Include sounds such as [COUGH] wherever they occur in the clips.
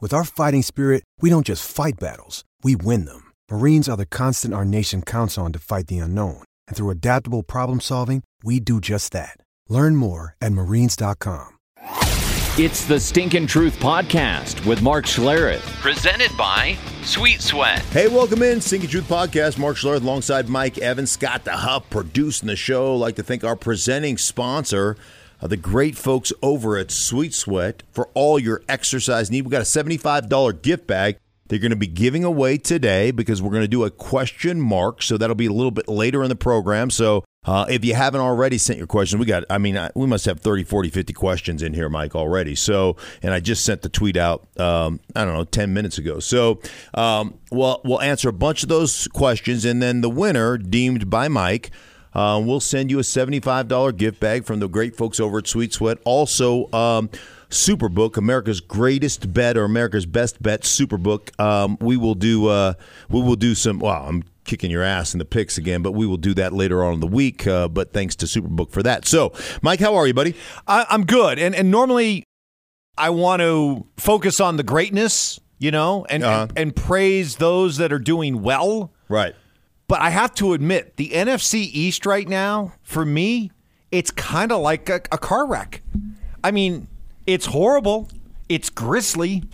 With our fighting spirit, we don't just fight battles, we win them. Marines are the constant our nation counts on to fight the unknown. And through adaptable problem solving, we do just that. Learn more at marines.com. It's the Stinkin' Truth Podcast with Mark Schlereth, presented by Sweet Sweat. Hey, welcome in, Stinkin' Truth Podcast. Mark Schlereth alongside Mike Evans, Scott the Huff producing the show. I'd like to thank our presenting sponsor, the great folks over at Sweet Sweat for all your exercise need. We got a $75 gift bag they're going to be giving away today because we're going to do a question mark. So that'll be a little bit later in the program. So uh, if you haven't already sent your questions, we got, I mean, we must have 30, 40, 50 questions in here, Mike, already. So, and I just sent the tweet out, um, I don't know, 10 minutes ago. So, um, we'll, we'll answer a bunch of those questions. And then the winner, deemed by Mike, uh, we'll send you a $75 gift bag from the great folks over at Sweet Sweat. Also, um, Superbook, America's greatest bet or America's best bet, Superbook. Um, we will do uh, we will do some. Well, I'm kicking your ass in the picks again, but we will do that later on in the week. Uh, but thanks to Superbook for that. So, Mike, how are you, buddy? I, I'm good, and and normally I want to focus on the greatness, you know, and, Uh-huh. and and praise those that are doing well. Right. But I have to admit, the NFC East right now, for me, it's kind of like a, a car wreck. I mean, it's horrible. It's grisly.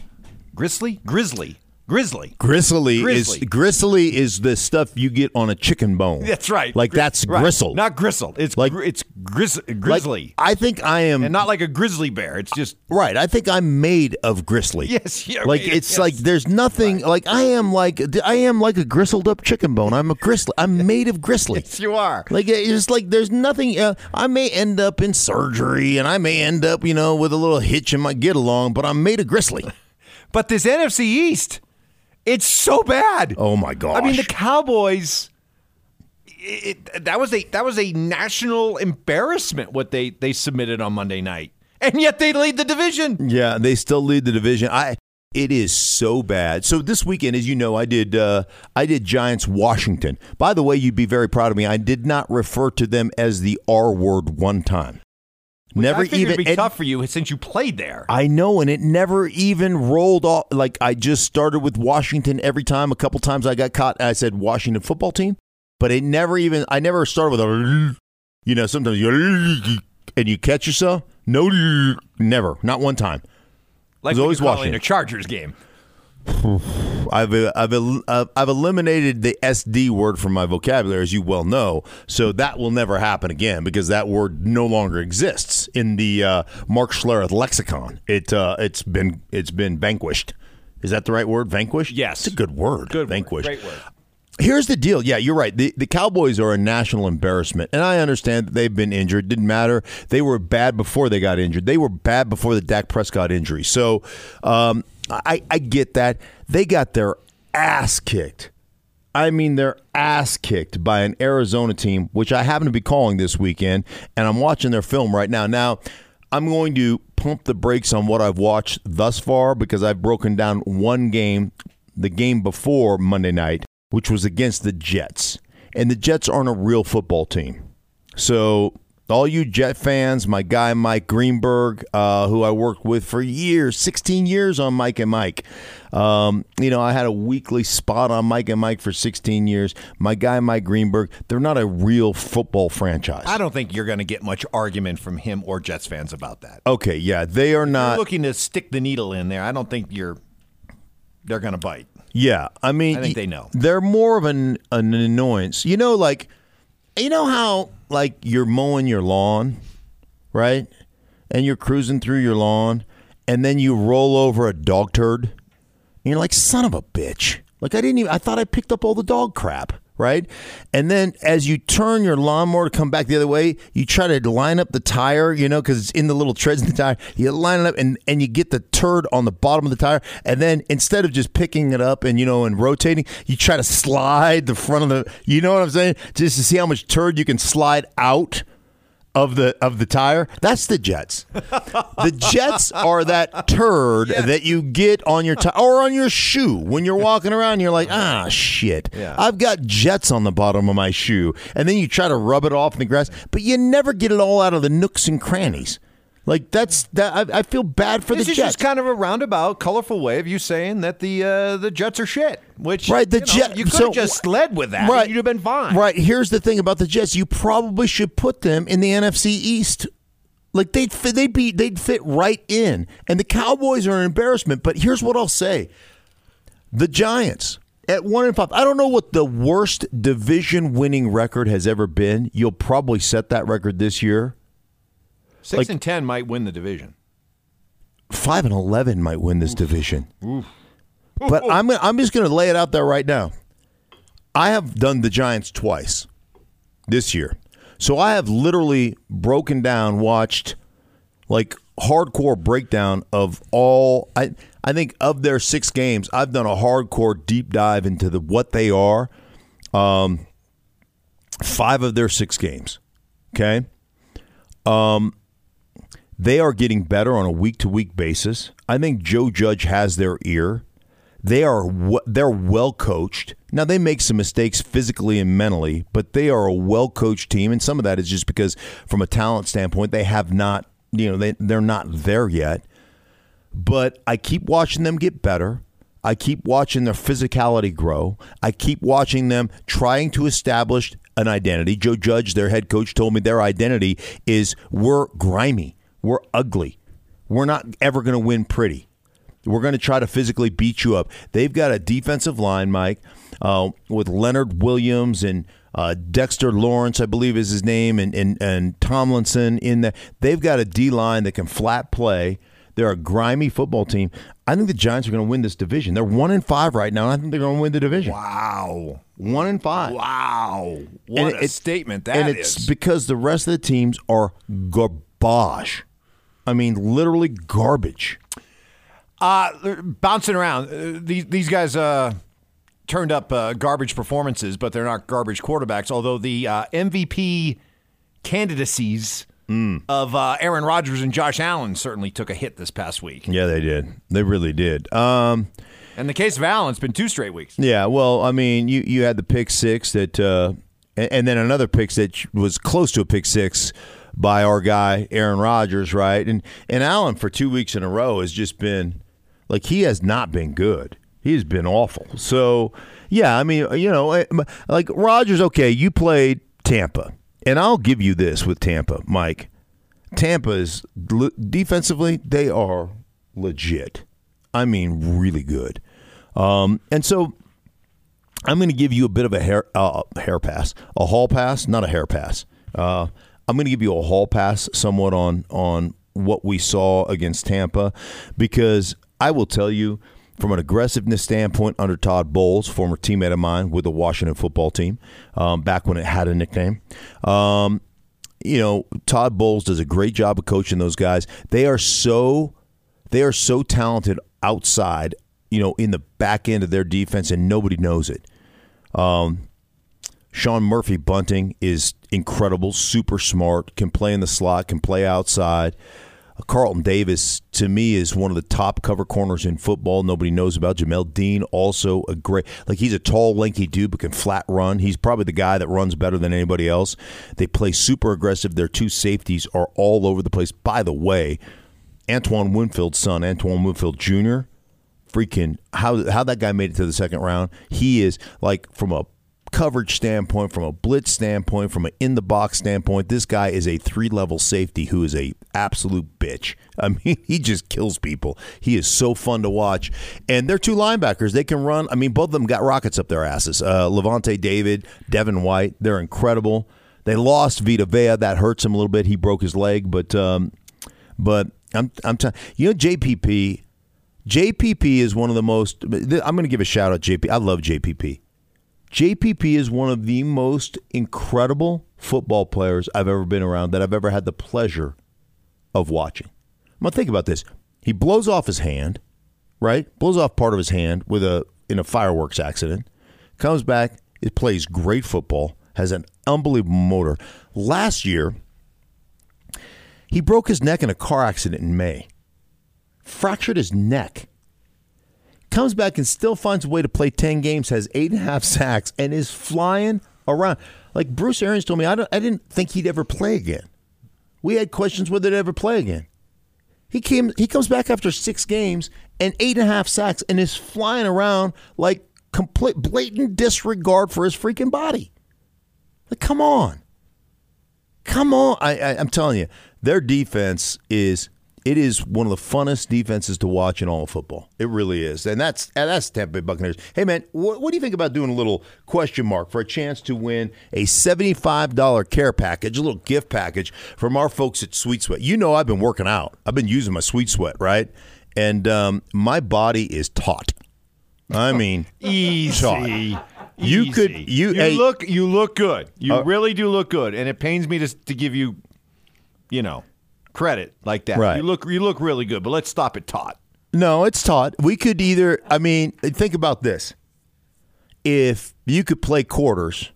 Grisly? Grizzly? Grizzly. Grizzly. Grizzly. is gristly is the stuff you get on a chicken bone. That's right. Like Gri- that's right. gristle. Not gristle. It's Like- like it's grizz, Like, grizzly. I think I am and not like a grizzly bear. It's just Right, I think I'm made of gristly. [LAUGHS] Yes, yeah, like right, it's yes. like there's nothing like I am like I am like a gristled up chicken bone. I'm a gristly. I'm [LAUGHS] made of gristly. yes, you are. Like it's just like there's nothing. Uh, I may end up in surgery, and I may end up, you know, with a little hitch in my get along, but I'm made of gristly. [LAUGHS] But this NFC East, it's so bad. Oh my gosh! I mean, the Cowboys. It, that was a that was a national embarrassment what they they submitted on Monday night, and yet they lead the division. Yeah, they still lead the division. I it is so bad. So this weekend, as you know, I did uh, I did Giants Washington. By the way, you'd be very proud of me. I did not refer to them as the R word one time. Never even it'd be tough for you since you played there. I know, and it never even rolled off. Like I just started with Washington every time. A couple times I got caught. I said Washington football team, but it never even. I never started with a. You know, sometimes you and you catch yourself. No, never, not one time. like it was always Washington. a Chargers game. I've I've uh, I've eliminated the SD word from my vocabulary, as you well know. So that will never happen again because that word no longer exists in the uh, Mark Schlereth lexicon. It uh, it's been it's been vanquished. Is that the right word? Vanquished? Yes. it's a good word. Good word. Great word. Here's the deal. Yeah, you're right. The, the Cowboys are a national embarrassment. And I understand that they've been injured. Didn't matter. They were bad before they got injured. They were bad before the Dak Prescott injury. So um, I, I get that. They got their ass kicked. I mean, their ass kicked by an Arizona team, which I happen to be calling this weekend. And I'm watching their film right now. Now, I'm going to pump the brakes on what I've watched thus far because I've broken down one game, the game before Monday night, which was against the Jets. And the Jets aren't a real football team. So, all you Jet fans, my guy Mike Greenberg, uh, who I worked with for years, 16 years on Mike and Mike. Um, you know, I had a weekly spot on Mike and Mike for 16 years. My guy Mike Greenberg, they're not a real football franchise. I don't think you're going to get much argument from him or Jets fans about that. Okay, yeah, they are You're not. looking to stick the needle in there. I don't think you're. They're going to bite. Yeah, I mean, I think they know. They're more of an an annoyance. You know, like you know how like you're mowing your lawn, right? And you're cruising through your lawn, and then you roll over a dog turd. And you're like, son of a bitch. Like I didn't even I thought I picked up all the dog crap right? And then as you turn your lawnmower to come back the other way, you try to line up the tire, you know, because it's in the little treads in the tire. You line it up and, and you get the turd on the bottom of the tire. And then instead of just picking it up and, you know, and rotating, you try to slide the front of the, you know what I'm saying? Just to see how much turd you can slide out of the of the tire. That's the jets. the jets are that turd that you get on your tire or on your shoe when you're walking around. You're like, ah, shit. Yeah. I've got jets on the bottom of my shoe, and then you try to rub it off in the grass, but you never get it all out of the nooks and crannies. Like that's that. I, I feel bad for this the is Jets. just kind of a roundabout, colorful way of you saying that the uh, the Jets are shit. Which right, the you, Jets. you could have so, just led with that. Right, you'd have been fine. Right. Here's the thing about the Jets. You probably should put them in the NFC East. Like they'd fit, they'd be they'd fit right in. And the Cowboys are an embarrassment. But here's what I'll say: the Giants at one and five. I don't know what the worst division winning record has ever been. You'll probably set that record this year. Six like, and ten might win the division. Five and eleven might win this Oof. division. Oof. But I'm I'm just going to lay it out there right now. I have done the Giants twice this year, so I have literally broken down, watched like hardcore breakdown of all. I I think of their six games, I've done a hardcore deep dive into the what they are. Um, five of their six games. Okay. Um, they are getting better on a week to week basis. I think Joe Judge has their ear. They are they're well coached. Now they make some mistakes physically and mentally, but they are a well coached team, and some of that is just because, from a talent standpoint, they have not you know they they're not there yet. But I keep watching them get better. I keep watching their physicality grow. I keep watching them trying to establish an identity. Joe Judge, their head coach, told me their identity is we're grimy. We're ugly. We're not ever going to win pretty. We're going to try to physically beat you up. They've got a defensive line, Mike, uh, with Leonard Williams and uh, Dexter Lawrence, I believe is his name, and, and, and Tomlinson in there. They've got a D line that can flat play. They're a grimy football team. I think the Giants are going to win this division. They're one in five right now. I think they're going to win the division. Wow, one in five. Wow, what and a it, statement that and is. it's because the rest of the teams are garbage. I mean, literally garbage. Uh, bouncing around. Uh, these these guys uh, turned up uh, garbage performances, but they're not garbage quarterbacks. Although the uh, MVP candidacies mm. of uh, Aaron Rodgers and Josh Allen certainly took a hit this past week. Yeah, they did. They really did. Um, in the case of Allen, it's been two straight weeks. Yeah, well, I mean, you you had the pick six that, uh, and, and then another pick that was close to a pick six by our guy Aaron Rodgers, right? And and Allen for two weeks in a row has just been like he has not been good. He has been awful. So yeah, I mean, you know, eh, like Rodgers. Okay, you played Tampa, and I'll give you this with Tampa, Mike. Tampa is defensively they are legit. I mean, really good. Um, and so I'm going to give you a bit of a hair uh, hair pass, a hall pass, not a hair pass. Uh, I'm going to give you a hall pass somewhat on on what we saw against Tampa because I will tell you from an aggressiveness standpoint under Todd Bowles, former teammate of mine with the Washington football team, um, back when it had a nickname. Um, you know, Todd Bowles does a great job of coaching those guys. They are so they are so talented outside, you know, in the back end of their defense, and nobody knows it. Um, Sean Murphy Bunting is incredible, super smart, can play in the slot, can play outside. Uh, Carlton Davis, to me, is one of the top cover corners in football. Nobody knows about Jamel Dean. Also, a great, like he's a tall, lanky dude, but can flat run. He's probably the guy that runs better than anybody else. They play super aggressive. Their two safeties are all over the place. By the way, Antoine Winfield's son, Antoine Winfield Jr., freaking how how that guy made it to the second round. He is like from a coverage standpoint, from a blitz standpoint, from an in the box standpoint, this guy is a three level safety who is a absolute bitch. [LAUGHS] I mean, he just kills people. He is so fun to watch. And they're two linebackers. They can run. I mean, both of them got rockets up their asses. Uh, Lavonte David, Devin White, they're incredible. They lost Vita Vea. That hurts him a little bit. He broke his leg, but um, but I'm I'm telling you know JPP. JPP is one of the most. I'm going to give a shout out JP. I love JPP. JPP is one of the most incredible football players I've ever been around that I've ever had the pleasure of watching. I'm think about this. He blows off his hand, right? Blows off part of his hand with a in a fireworks accident. Comes back, it plays great football, has an unbelievable motor. Last year, he broke his neck in a car accident in May. Fractured his neck. Comes back and still finds a way to play 10 games, has eight and a half sacks, and is flying around. Like Bruce Arians told me, I, don't, I didn't think he'd ever play again. We had questions whether he'd ever play again. He came. He comes back after six games and eight and a half sacks, and is flying around like complete blatant disregard for his freaking body. Like, come on, come on! I, I, I'm telling you, their defense is it is one of the funnest defenses to watch in all of football. It really is, and that's and that's Tampa Bay Buccaneers. Hey man, what, what, do you think about doing a little question mark for a chance to win a seventy-five dollar care package, a little gift package from our folks at Sweet Sweat? You know, I've been working out. I've been using my Sweet Sweat, right? And um, my body is taut. I [LAUGHS] mean, easy. Taut. You Easy. could you, you hey, look you look good. You Uh, really do look good, and it pains me to to give you, you know, credit like that. Right. You look you look really good, but let's stop it, Todd. No, it's taught. We could either. I mean, think about this. If you could play quarters,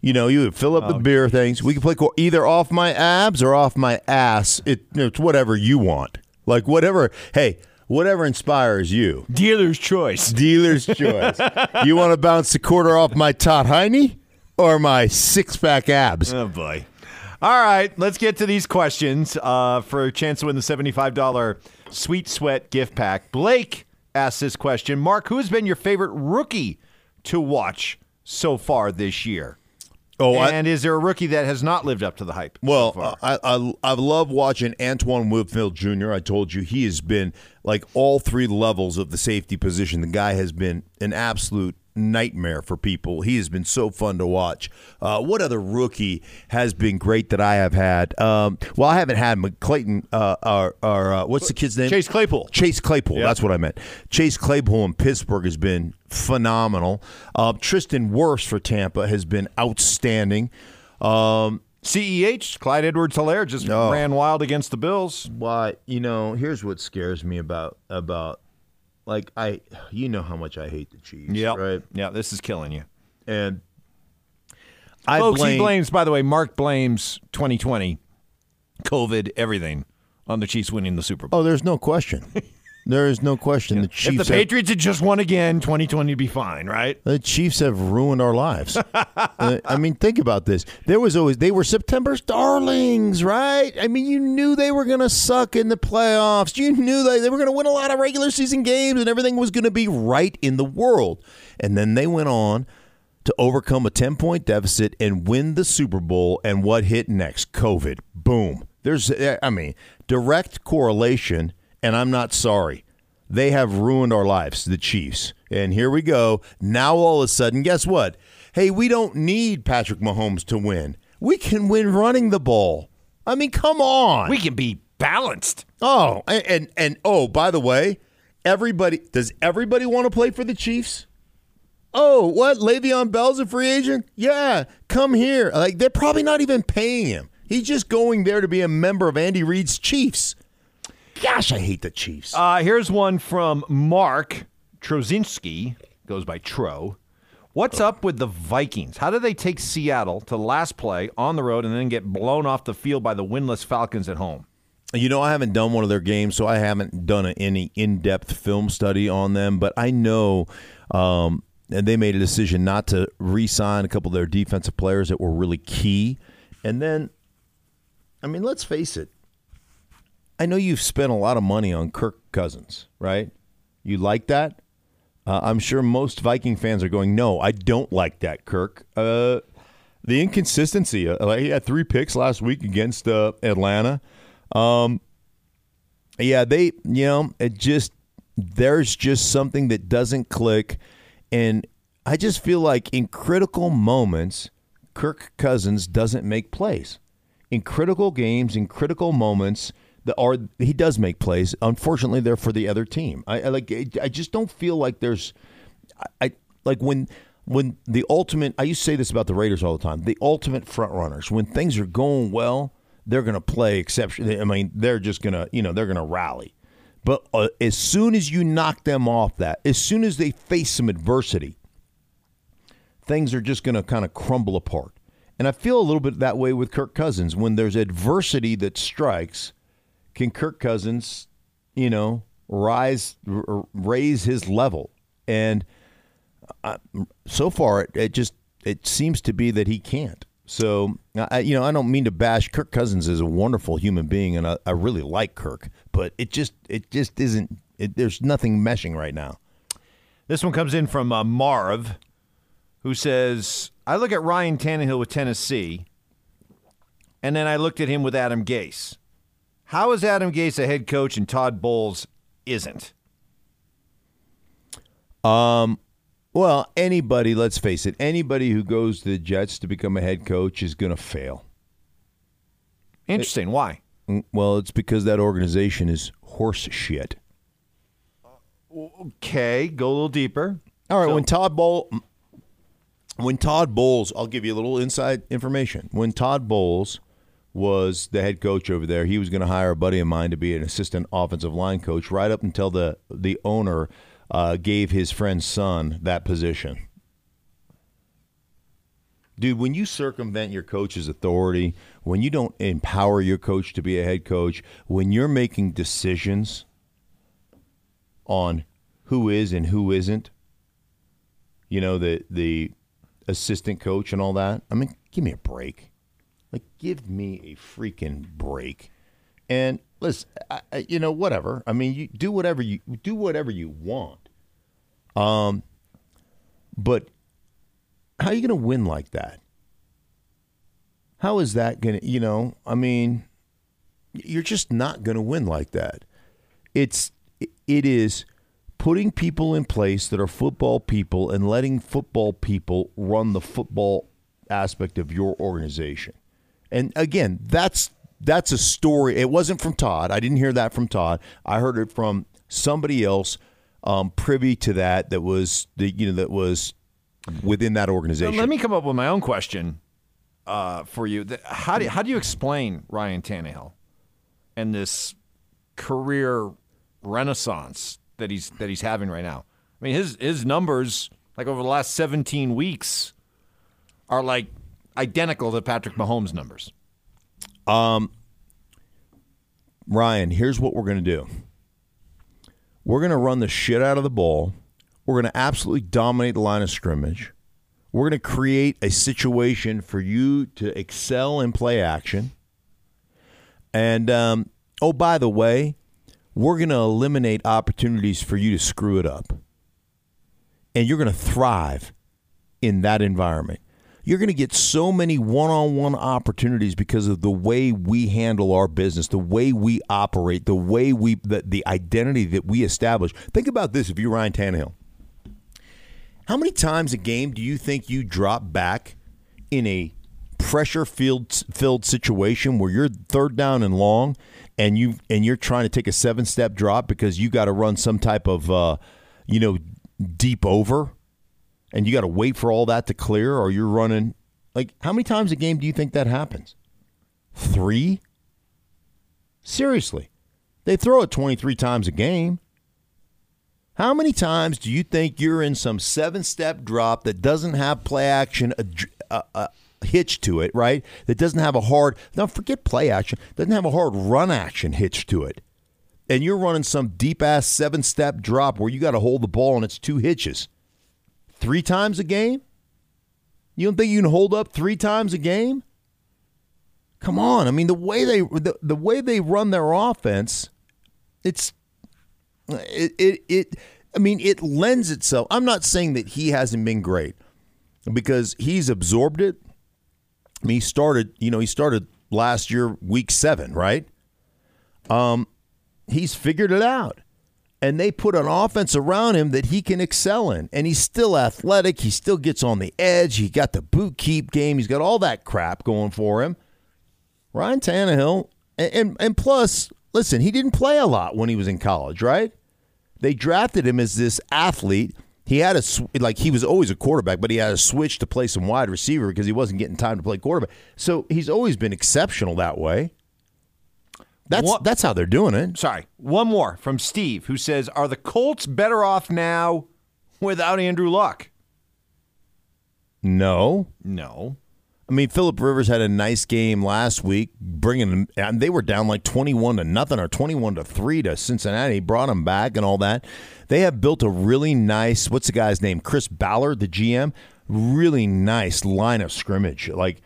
you know, you would fill up the oh, beer things. We could play quar- either off my abs or off my ass. It, it's whatever you want. Like whatever. Hey, whatever inspires you. Dealer's choice. Dealer's [LAUGHS] choice. you want to bounce the quarter off my Todd Heine or my six pack abs? Oh boy. All right, let's get to these questions uh, for a chance to win the seventy-five dollar Sweet Sweat gift pack. Blake asked this question: Mark, who's been your favorite rookie to watch so far this year? Oh, I- and is there a rookie that has not lived up to the hype? so Well, far? I, I I love watching Antoine Winfield Jr. I told you he has been like all three levels of the safety position. The guy has been an absolute nightmare for people. He has been so fun to watch. Uh, what other rookie has been great that I have had? Um, well, I haven't had McClayton. Uh, or, or uh, what's the kid's name? Chase Claypool. Chase Claypool. Yep. That's what I meant. Chase Claypool in Pittsburgh has been phenomenal. Uh, Tristan Wirfs for Tampa has been outstanding. Um, CEH, Clyde Edwards Helaire, just Oh. ran wild against the Bills. why you know here's what scares me about about like i you know how much i hate the chiefs Yeah. right Yeah, this is killing you. and i Folks, blame he blames, by the way, Mark blames 2020, COVID, everything on the Chiefs winning the Super Bowl. oh there's no question [LAUGHS] there is no question the if chiefs the have, Patriots had just won again, 2020 would be fine, right? the chiefs have ruined our lives [LAUGHS] Uh, i mean think about this there was always they were september's darlings right i mean you knew they were going to suck in the playoffs you knew they, they were going to win a lot of regular season games and everything was going to be right in the world and then they went on to overcome a 10 point deficit and win the Super Bowl. And what hit next? COVID. Boom. There's, I mean, direct correlation, and I'm not sorry. They have ruined our lives, the Chiefs. And here we go. Now, all of a sudden, guess what? Hey, we don't need Patrick Mahomes to win. We can win running the ball. I mean, come on. We can be balanced. Oh, and, and and oh, by the way, everybody does everybody want to play for the Chiefs? Oh, what? Le'Veon Bell's a free agent? Yeah, come here. Like they're probably not even paying him. He's just going there to be a member of Andy Reid's Chiefs. Gosh, I hate the Chiefs. Uh, here's one from Mark Trozinski, goes by Tro. What's up with the Vikings? How did they take Seattle to last play on the road and then get blown off the field by the winless Falcons at home? You know, I haven't done one of their games, so I haven't done any in-depth film study on them. But I know, um, and they made a decision not to re-sign a couple of their defensive players that were really key. And then, I mean, let's face it. I know you've spent a lot of money on Kirk Cousins, right? You like that? Uh, I'm sure most Viking fans are going, "No, I don't like that, Kirk." Uh, the inconsistency. Uh, he had three picks last week against uh, Atlanta. Um, yeah, they, you know, it just there's just something that doesn't click, and I just feel like in critical moments, Kirk Cousins doesn't make plays in critical games, in critical moments. The, or he does make plays. Unfortunately, they're for the other team. I, I like. I just don't feel like there's. I, I like when when the ultimate. I used to say this about the Raiders all the time. The ultimate front runners. When things are going well, they're going to play exception. I mean, they're just going to you know they're going to rally. But uh, as soon as you knock them off that, as soon as they face some adversity, things are just going to kind of crumble apart. And I feel a little bit that way with Kirk Cousins. When there's adversity that strikes, can Kirk Cousins, you know, rise, r- raise his level? And uh, so far, it, it just it seems to be that he can't. So, I, you know, I don't mean to bash Kirk Cousins is a wonderful human being, and I, I really like Kirk, but it just it just isn't. It, there's nothing meshing right now. This one comes in from uh, Marv, who says, "I look at Ryan Tannehill with Tennessee, and then I looked at him with Adam Gase. How is Adam Gase a head coach and Todd Bowles isn't?" Um, well, anybody, let's face it, anybody who goes to the Jets to become a head coach is going to fail. Interesting. It, Why? Mm, well, it's because that organization is horse shit. Okay, go a little deeper. All right, so, when Todd Bowl when Todd Bowles, I'll give you a little inside information. When Todd Bowles was the head coach over there, he was going to hire a buddy of mine to be an assistant offensive line coach right up until the the owner uh, gave his friend's son that position. Dude, when you circumvent your coach's authority, when you don't empower your coach to be a head coach, when you're making decisions on who is and who isn't, you know, the the assistant coach and all that. I mean, give me a break. Like, give me a freaking break. And listen, I, you know, whatever. I mean, you do whatever you do whatever you want. Um, but how are you going to win like that? How is that going to, you know, I mean, you're just not going to win like that. It's, it is putting people in place that are football people and letting football people run the football aspect of your organization. And again, that's that's a story. It wasn't from Todd. I didn't hear that from Todd. I heard it from somebody else um, privy to that that was the you know that was within that organization. let me come up with my own question uh, for you. How do how do you explain Ryan Tannehill and this career renaissance that he's that he's having right now? I mean, his his numbers like over the last 17 weeks are like identical to Patrick Mahomes' numbers. Um, Ryan, here's what we're going to do. We're going to run the shit out of the ball. We're going to absolutely dominate the line of scrimmage. We're going to create a situation for you to excel in play action. And um, oh, by the way, we're going to eliminate opportunities for you to screw it up. And you're going to thrive in that environment you're going to get so many one-on-one opportunities because of the way we handle our business, the way we operate, the way we the, the identity that we establish. Think about this: if you're Ryan Tannehill, how many times a game do you think you drop back in a pressure filled filled situation where you're third down and long, and you and you're trying to take a seven step drop because you got to run some type of uh, you know deep over? And you got to wait for all that to clear or you're running like how many times a game do you think that happens? 3 seriously. They throw it 23 times a game. How many times do you think you're in some seven step drop that doesn't have play action a, a, a, hitch to it, right? That doesn't have a hard, now forget play action, doesn't have a hard run action hitch to it. And you're running some deep ass seven step drop where you got to hold the ball and it's two hitches three times a game? You don't think you can hold up three times a game? Come on. I mean, the way they the, the way they run their offense, it's it, it it I mean, it lends itself. I'm not saying that he hasn't been great because he's absorbed it. I mean, he started, you know, he started last year week 7, right? Um he's figured it out. And they put an offense around him that he can excel in. And he's still athletic. He still gets on the edge. He got the boot keep game. He's got all that crap going for him. Ryan Tannehill, and, and, and plus, listen, he didn't play a lot when he was in college, right? They drafted him as this athlete. He had a like he was always a quarterback, but he had a switch to play some wide receiver because he wasn't getting time to play quarterback. So he's always been exceptional that way. That's What- that's how they're doing it. Sorry, one more from Steve who says, "Are the Colts better off now without Andrew Luck?" No, No. I mean Philip Rivers had a nice game last week, bringing them. And they were down like twenty-one to nothing or twenty-one to three to Cincinnati. He brought them back and all that. They have built a really nice. What's the guy's name? Chris Ballard, the GM. Really nice line of scrimmage. Like,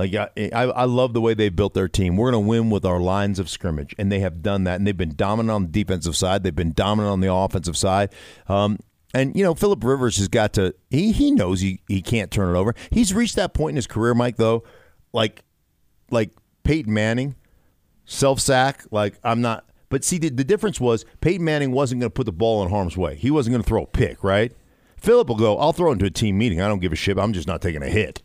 like I, I, love the way they built their team. We're going to win with our lines of scrimmage, and they have done that. And they've been dominant on the defensive side. They've been dominant on the offensive side. Um, and you know, Philip Rivers has got to. He he knows he he can't turn it over. He's reached that point in his career, Mike. Though, like like Peyton Manning, self sack. Like I'm not. But see, the, the difference was Peyton Manning wasn't going to put the ball in harm's way. He wasn't going to throw a pick, right? Philip will go. I'll throw into a team meeting. I don't give a shit. I'm just not taking a hit.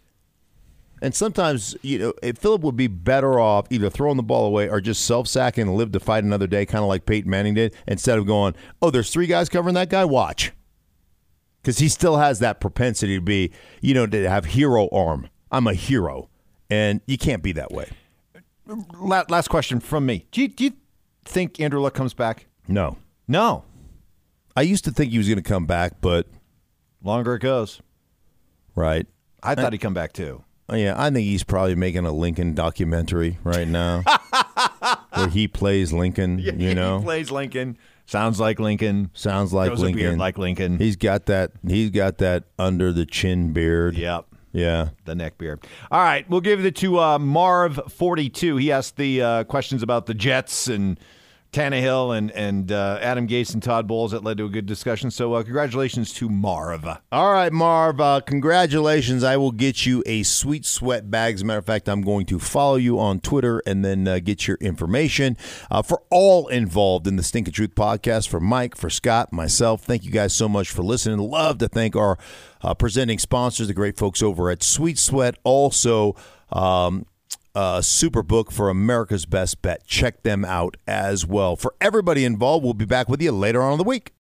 And sometimes, you know, if Philip would be better off either throwing the ball away or just self sacking and live to fight another day, kind of like Peyton Manning did, instead of going, oh, there's three guys covering that guy. Watch, because he still has that propensity to be, you know, to have hero arm. I'm a hero, and you can't be that way. Last question from me. Do you, do you think Andrew Luck comes back? No, No. I used to think he was going to come back, but Longer it goes. right. I thought he'd come back too. Oh, Yeah, I think he's probably making a Lincoln documentary right now, [LAUGHS] where he plays Lincoln. You know, he plays Lincoln. Sounds like Lincoln. sounds like Grows Lincoln. like Lincoln. He's got that. He's got that under the chin beard. Yep. Yeah. The neck beard. All right, we'll give it to uh, Marv42. He asked the uh, questions about the Jets and Tannehill and and uh, Adam Gase and Todd Bowles that led to a good discussion. So uh, congratulations to Marv. All right, Marv. Uh, congratulations. I will get you a sweet sweat bag. As a matter of fact, I'm going to follow you on Twitter and then uh, get your information. Uh, for all involved in the Stinkin' Truth podcast, for Mike, for Scott, myself, thank you guys so much for listening. Love to thank our uh, presenting sponsors, the great folks over at Sweet Sweat. Also, um, uh, Superbook for America's Best Bet. Check them out as well. For everybody involved, we'll be back with you later on in the week.